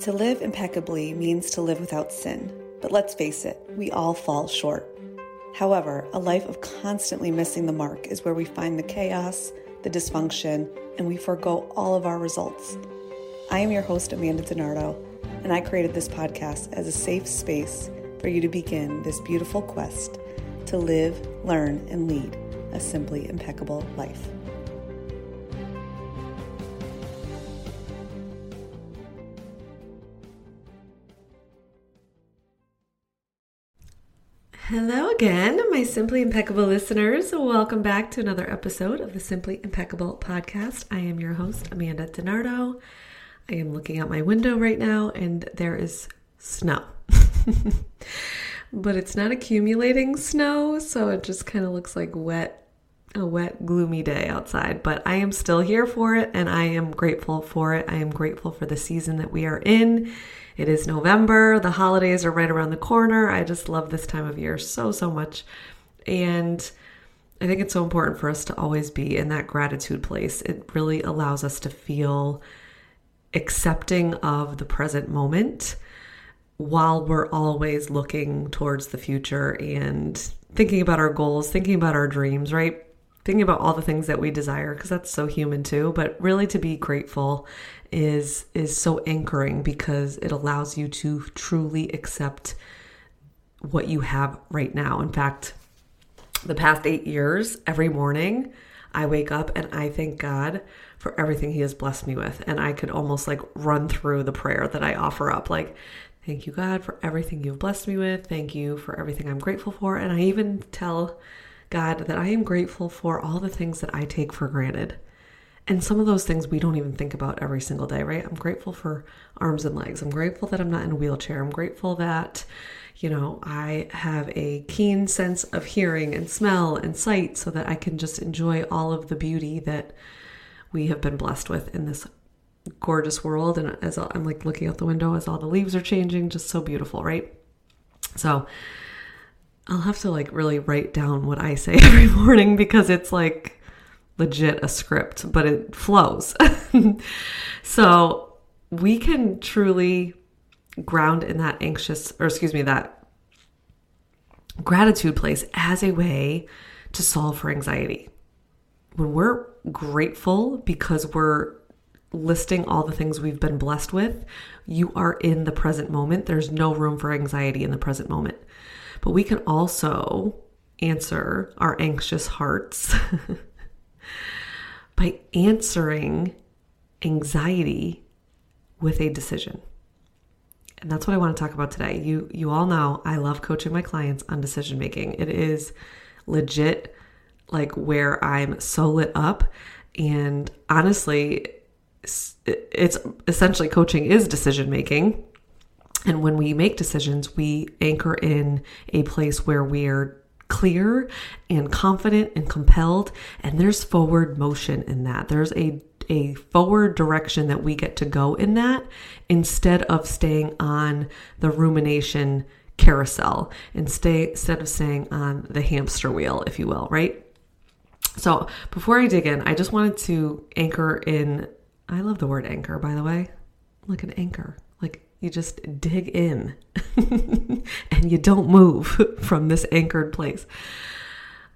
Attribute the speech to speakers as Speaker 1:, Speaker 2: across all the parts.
Speaker 1: To live impeccably means to live without sin, but let's face it, we all fall short. However, a life of constantly missing the mark is where we find the chaos, the dysfunction, and we forego all of our results. I am your host, Amanda DiNardo, and I created this podcast as a safe space for you to begin this beautiful quest to live, learn, and lead a simply impeccable life.
Speaker 2: Hello again, my Simply Impeccable listeners. Welcome back to another episode of the Simply Impeccable podcast. I am your host, Amanda DiNardo. I am looking out my window right now and there is snow. but it's not accumulating snow, so it just kind of looks like wet, a wet, gloomy day outside. But I am still here for it and I am grateful for it. I am grateful for the season that we are in it is November. The holidays are right around the corner. I just love this time of year so, so much. And I think it's so important for us to always be in that gratitude place. It really allows us to feel accepting of the present moment while we're always looking towards the future and thinking about our goals, thinking about our dreams, right? Thinking about all the things that we desire because that's so human too, but really to be grateful is is so anchoring because it allows you to truly accept what you have right now. In fact, the past 8 years, every morning I wake up and I thank God for everything he has blessed me with and I could almost like run through the prayer that I offer up like thank you God for everything you've blessed me with. Thank you for everything I'm grateful for and I even tell God that I am grateful for all the things that I take for granted. And some of those things we don't even think about every single day, right? I'm grateful for arms and legs. I'm grateful that I'm not in a wheelchair. I'm grateful that, you know, I have a keen sense of hearing and smell and sight so that I can just enjoy all of the beauty that we have been blessed with in this gorgeous world. And as I'm like looking out the window as all the leaves are changing, just so beautiful, right? So, I'll have to like really write down what I say every morning because it's like legit a script, but it flows. so we can truly ground in that anxious, or excuse me, that gratitude place as a way to solve for anxiety. When we're grateful because we're listing all the things we've been blessed with, you are in the present moment. There's no room for anxiety in the present moment. But we can also answer our anxious hearts by answering anxiety with a decision. And that's what I want to talk about today. You you all know I love coaching my clients on decision making. It is legit like where I'm so lit up and honestly it's essentially coaching is decision making. And when we make decisions, we anchor in a place where we're clear and confident and compelled and there's forward motion in that. There's a a forward direction that we get to go in that instead of staying on the rumination carousel and stay instead of staying on the hamster wheel if you will right? So before i dig in i just wanted to anchor in i love the word anchor by the way. Like an anchor you just dig in and you don't move from this anchored place.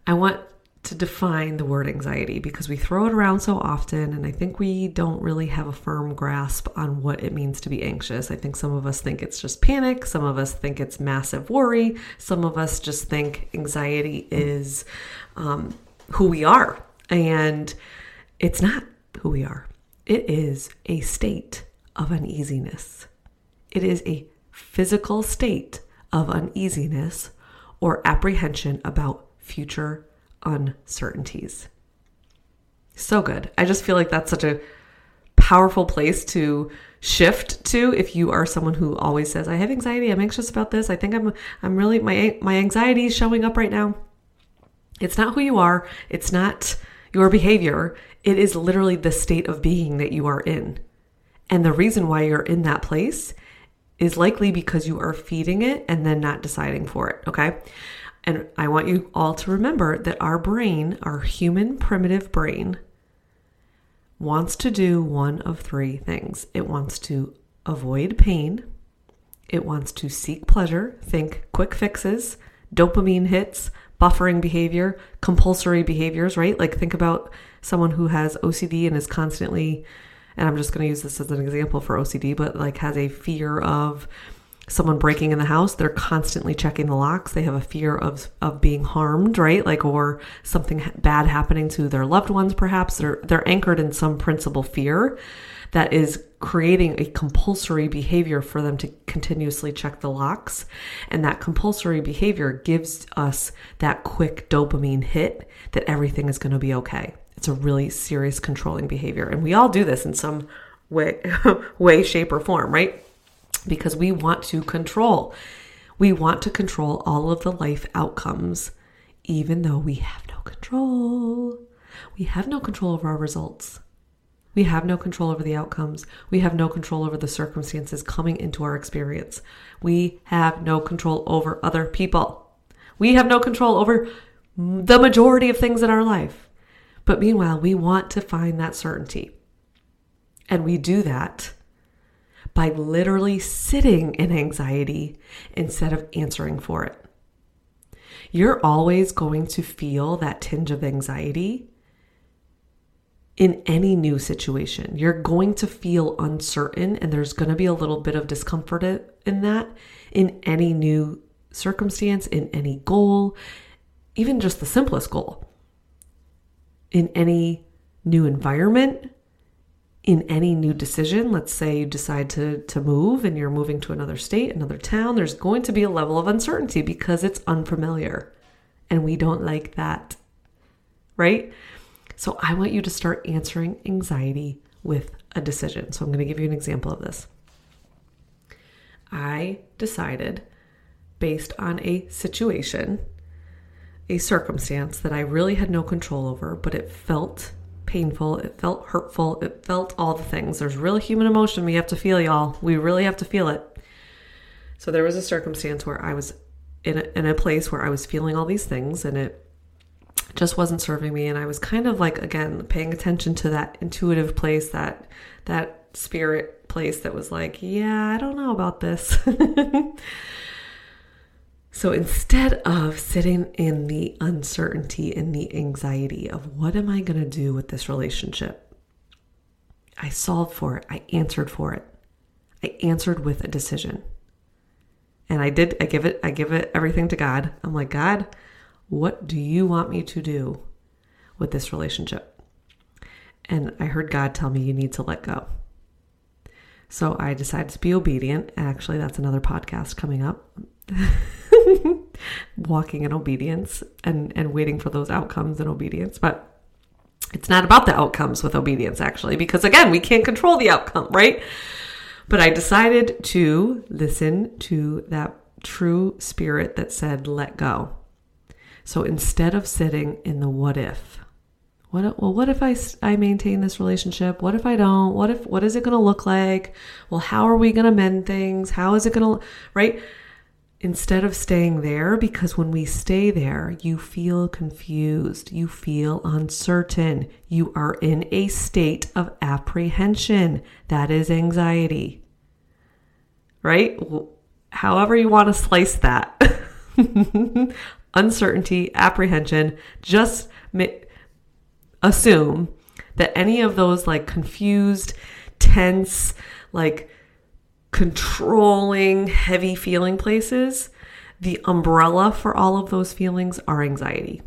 Speaker 2: I want to define the word anxiety because we throw it around so often, and I think we don't really have a firm grasp on what it means to be anxious. I think some of us think it's just panic, some of us think it's massive worry, some of us just think anxiety is um, who we are, and it's not who we are. It is a state of uneasiness. It is a physical state of uneasiness or apprehension about future uncertainties. So good. I just feel like that's such a powerful place to shift to if you are someone who always says I have anxiety, I'm anxious about this. I think I'm I'm really my my anxiety is showing up right now. It's not who you are. It's not your behavior. It is literally the state of being that you are in. And the reason why you're in that place is likely because you are feeding it and then not deciding for it, okay? And I want you all to remember that our brain, our human primitive brain, wants to do one of three things it wants to avoid pain. It wants to seek pleasure, think quick fixes, dopamine hits, buffering behavior, compulsory behaviors, right? Like think about someone who has OCD and is constantly, and I'm just going to use this as an example for OCD, but like has a fear of someone breaking in the house. They're constantly checking the locks. They have a fear of of being harmed right? Like or something bad happening to their loved ones perhaps. They're they're anchored in some principal fear that is creating a compulsory behavior for them to continuously check the locks. And that compulsory behavior gives us that quick dopamine hit that everything is going to be okay it's a really serious controlling behavior and we all do this in some way way shape or form right because we want to control. We want to control all of the life outcomes, even though we have no control. We have no control over our results. We have no control over the outcomes. We have no control over the circumstances coming into our experience. We have no control over other people. We have no control over the majority of things in our life. But meanwhile, we want to find that certainty. And we do that by literally sitting in anxiety instead of answering for it. You're always going to feel that tinge of anxiety in any new situation. You're going to feel uncertain, and there's going to be a little bit of discomfort in that in any new circumstance, in any goal, even just the simplest goal. In any new environment, in any new decision, let's say you decide to, to move and you're moving to another state, another town, there's going to be a level of uncertainty because it's unfamiliar. And we don't like that, right? So I want you to start answering anxiety with a decision. So I'm going to give you an example of this. I decided, based on a situation, a circumstance that I really had no control over, but it felt painful. It felt hurtful. It felt all the things. There's real human emotion we have to feel, y'all. We really have to feel it. So there was a circumstance where I was in a, in a place where I was feeling all these things and it just wasn't serving me and I was kind of like again paying attention to that intuitive place that that spirit place that was like, yeah, I don't know about this. So instead of sitting in the uncertainty and the anxiety of what am I going to do with this relationship, I solved for it. I answered for it. I answered with a decision. And I did I give it I give it everything to God. I'm like, "God, what do you want me to do with this relationship?" And I heard God tell me you need to let go. So I decided to be obedient. Actually, that's another podcast coming up. walking in obedience and and waiting for those outcomes in obedience but it's not about the outcomes with obedience actually because again we can't control the outcome right but i decided to listen to that true spirit that said let go so instead of sitting in the what if what well what if I I maintain this relationship? What if I don't? What if what is it going to look like? Well, how are we going to mend things? How is it going to right? Instead of staying there, because when we stay there, you feel confused, you feel uncertain, you are in a state of apprehension. That is anxiety. Right? However, you want to slice that. Uncertainty, apprehension, just assume that any of those like confused, tense, like controlling, heavy feeling places, the umbrella for all of those feelings are anxiety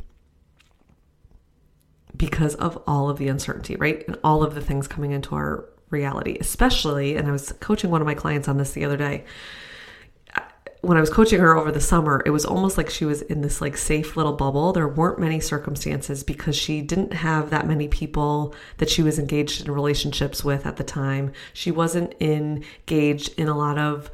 Speaker 2: because of all of the uncertainty, right? And all of the things coming into our reality, especially, and I was coaching one of my clients on this the other day when I was coaching her over the summer, it was almost like she was in this like safe little bubble. There weren't many circumstances because she didn't have that many people that she was engaged in relationships with at the time. She wasn't engaged in a lot of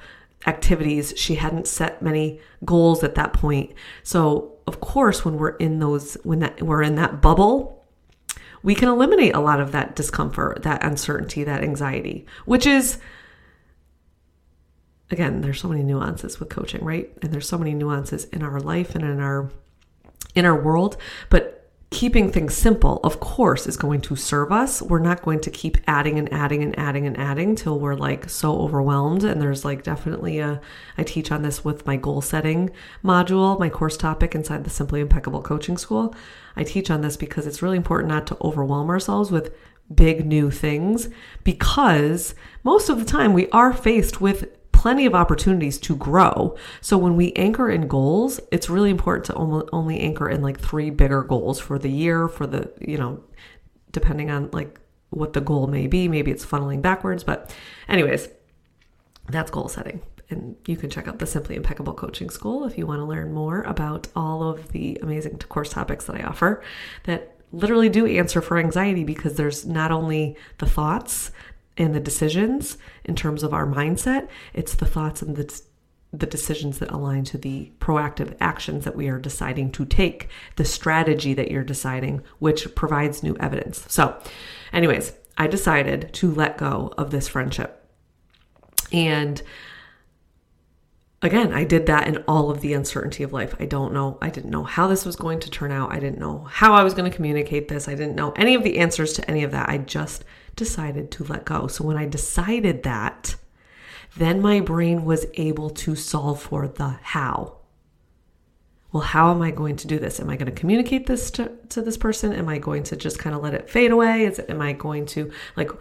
Speaker 2: activities. She hadn't set many goals at that point. So, of course, when we're in those when that we're in that bubble, we can eliminate a lot of that discomfort, that uncertainty, that anxiety, which is again, there's so many nuances with coaching, right? And there's so many nuances in our life and in our in our world, but keeping things simple, of course, is going to serve us. We're not going to keep adding and adding and adding and adding till we're like so overwhelmed. And there's like definitely a, I teach on this with my goal setting module, my course topic inside the Simply Impeccable Coaching School. I teach on this because it's really important not to overwhelm ourselves with big new things because most of the time we are faced with plenty of opportunities to grow. So when we anchor in goals, it's really important to only anchor in like three bigger goals for the year, for the, you know, depending on like what the goal may be. Maybe it's funneling backwards, but anyways, that's goal setting. And you can check out the Simply Impeccable Coaching School if you want to learn more about all of the amazing course topics that I offer that literally do answer for anxiety because there's not only the thoughts and the decisions in terms of our mindset, it's the thoughts and the the decisions that align to the proactive actions that we are deciding to take, the strategy that you're deciding, which provides new evidence. So, anyways, I decided to let go of this friendship. And again, I did that in all of the uncertainty of life. I don't know. I didn't know how this was going to turn out. I didn't know how I was going to communicate this. I didn't know any of the answers to any of that. I just decided to let go. So when I decided that, then my brain was able to solve for the how. Well, how am I going to do this? Am I going to communicate this to, to this person? Am I going to just kind of let it fade away? Is am I going to like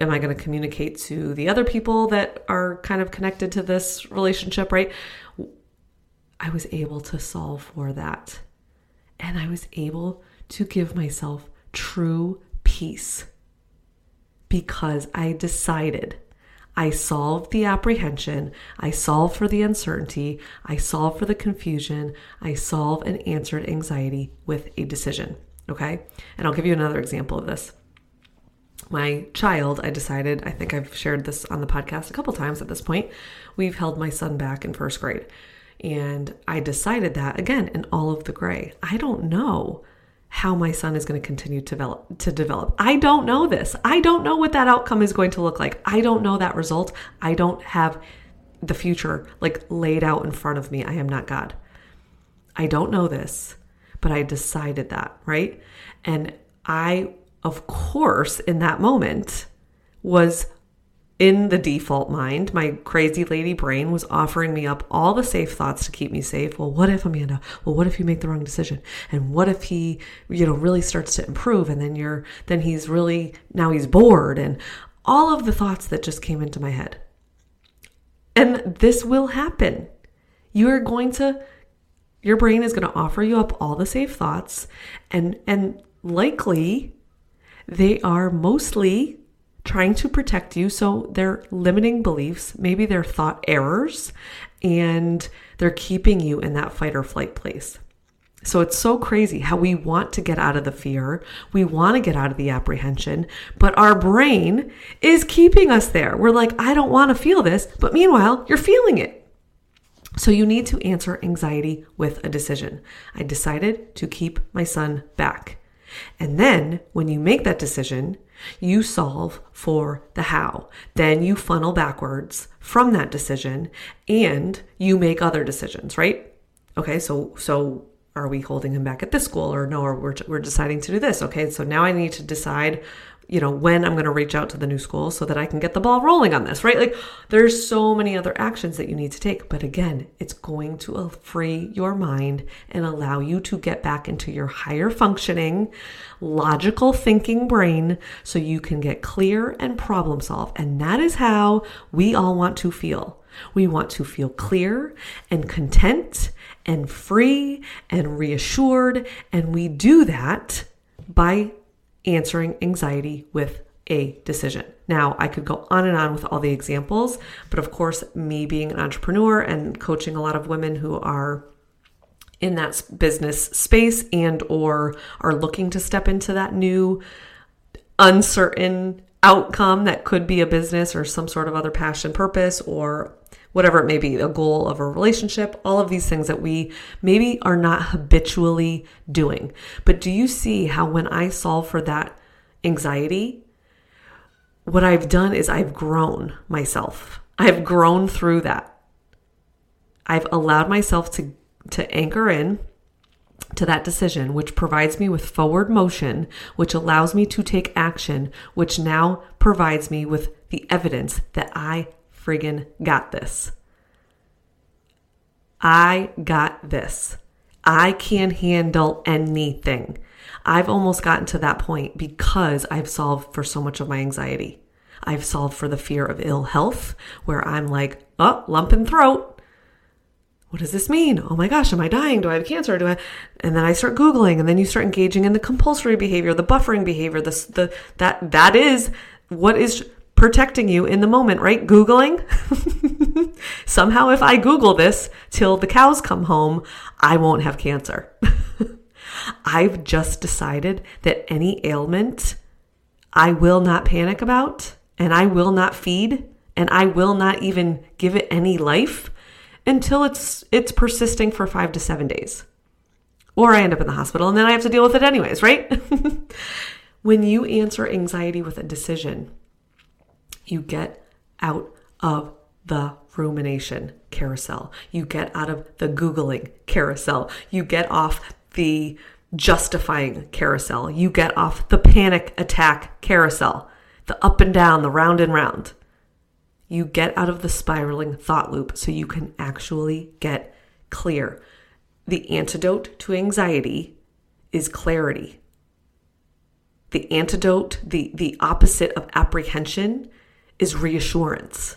Speaker 2: am I going to communicate to the other people that are kind of connected to this relationship, right? I was able to solve for that. And I was able to give myself true peace because I decided I solved the apprehension, I solved for the uncertainty, I solved for the confusion, I solved and answered anxiety with a decision. Okay. And I'll give you another example of this. My child, I decided, I think I've shared this on the podcast a couple times at this point. We've held my son back in first grade. And I decided that again in all of the gray. I don't know how my son is going to continue to develop to develop. I don't know this. I don't know what that outcome is going to look like. I don't know that result. I don't have the future like laid out in front of me. I am not God. I don't know this, but I decided that, right? And I of course in that moment was in the default mind, my crazy lady brain was offering me up all the safe thoughts to keep me safe. Well, what if Amanda? Well, what if you make the wrong decision? And what if he, you know, really starts to improve and then you're then he's really now he's bored and all of the thoughts that just came into my head. And this will happen. You are going to your brain is going to offer you up all the safe thoughts and and likely they are mostly trying to protect you. So they're limiting beliefs, maybe they're thought errors, and they're keeping you in that fight or flight place. So it's so crazy how we want to get out of the fear. We want to get out of the apprehension, but our brain is keeping us there. We're like, I don't want to feel this, but meanwhile, you're feeling it. So you need to answer anxiety with a decision. I decided to keep my son back. And then when you make that decision, you solve for the how. Then you funnel backwards from that decision and you make other decisions, right? Okay, so so are we holding him back at this school or no or we're, we're deciding to do this okay so now i need to decide you know, when I'm going to reach out to the new school so that I can get the ball rolling on this, right? Like there's so many other actions that you need to take. But again, it's going to uh, free your mind and allow you to get back into your higher functioning, logical thinking brain so you can get clear and problem solve. And that is how we all want to feel. We want to feel clear and content and free and reassured. And we do that by answering anxiety with a decision. Now, I could go on and on with all the examples, but of course, me being an entrepreneur and coaching a lot of women who are in that business space and or are looking to step into that new uncertain outcome that could be a business or some sort of other passion purpose or whatever it may be, a goal of a relationship, all of these things that we maybe are not habitually doing. But do you see how when I solve for that anxiety, what I've done is I've grown myself. I've grown through that. I've allowed myself to to anchor in to that decision, which provides me with forward motion, which allows me to take action, which now provides me with the evidence that I friggin' got this. I got this. I can handle anything. I've almost gotten to that point because I've solved for so much of my anxiety. I've solved for the fear of ill health, where I'm like, oh, lump in throat. What does this mean? Oh my gosh, am I dying? Do I have cancer? Do I? And then I start googling, and then you start engaging in the compulsory behavior, the buffering behavior. This, the that that is what is protecting you in the moment, right? Googling. Somehow, if I Google this till the cows come home, I won't have cancer. I've just decided that any ailment I will not panic about and I will not feed and I will not even give it any life until it's it's persisting for 5 to 7 days. Or I end up in the hospital and then I have to deal with it anyways, right? when you answer anxiety with a decision, you get out of the rumination carousel. You get out of the Googling carousel. You get off the justifying carousel. You get off the panic attack carousel the up and down, the round and round. You get out of the spiraling thought loop so you can actually get clear. The antidote to anxiety is clarity. The antidote, the, the opposite of apprehension, is reassurance.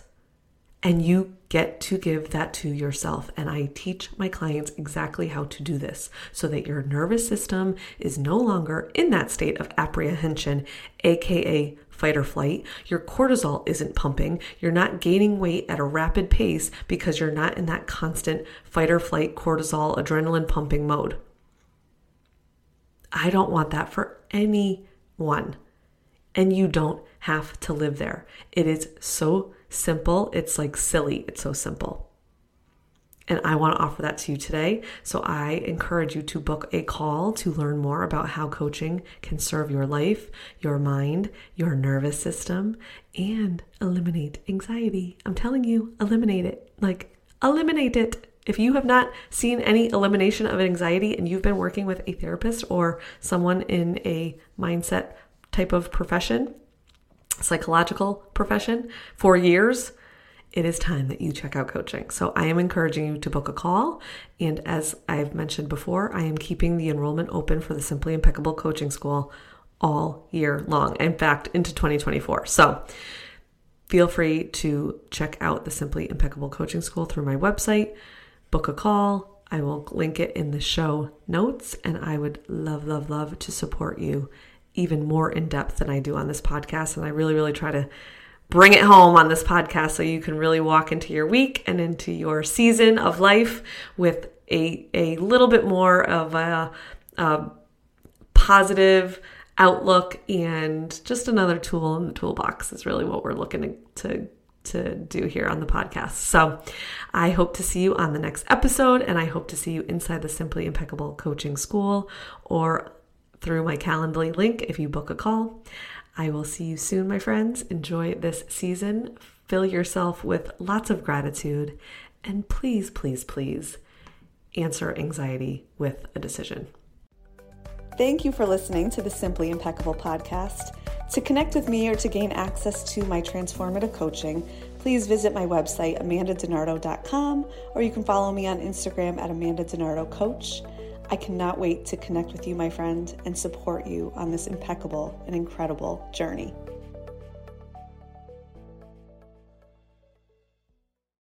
Speaker 2: And you get to give that to yourself. And I teach my clients exactly how to do this so that your nervous system is no longer in that state of apprehension, aka fight or flight. Your cortisol isn't pumping. You're not gaining weight at a rapid pace because you're not in that constant fight or flight, cortisol, adrenaline pumping mode. I don't want that for anyone. And you don't have to live there. It is so simple. It's like silly. It's so simple. And I want to offer that to you today. So I encourage you to book a call to learn more about how coaching can serve your life, your mind, your nervous system, and eliminate anxiety. I'm telling you, eliminate it. Like, eliminate it. If you have not seen any elimination of anxiety and you've been working with a therapist or someone in a mindset type of profession, psychological profession for years, it is time that you check out coaching. So I am encouraging you to book a call. And as I've mentioned before, I am keeping the enrollment open for the Simply Impeccable Coaching School all year long. In fact, into 2024. So feel free to check out the Simply Impeccable Coaching School through my website, book a call. I will link it in the show notes, and I would love, love, love to support you even more in depth than I do on this podcast. And I really, really try to bring it home on this podcast so you can really walk into your week and into your season of life with a, a little bit more of a, a positive outlook and just another tool in the toolbox is really what we're looking to, to to do here on the podcast. So I hope to see you on the next episode, and I hope to see you inside the Simply Impeccable Coaching School or through my Calendly link if you book a call. I will see you soon, my friends. Enjoy this season. Fill yourself with lots of gratitude. And please, please, please answer anxiety with a decision.
Speaker 1: Thank you for listening to the Simply Impeccable podcast. To connect with me or to gain access to my transformative coaching, please visit my website, amandadenardo.com, or you can follow me on Instagram at Amanda Denardo Coach. I cannot wait to connect with you, my friend, and support you on this impeccable and incredible journey.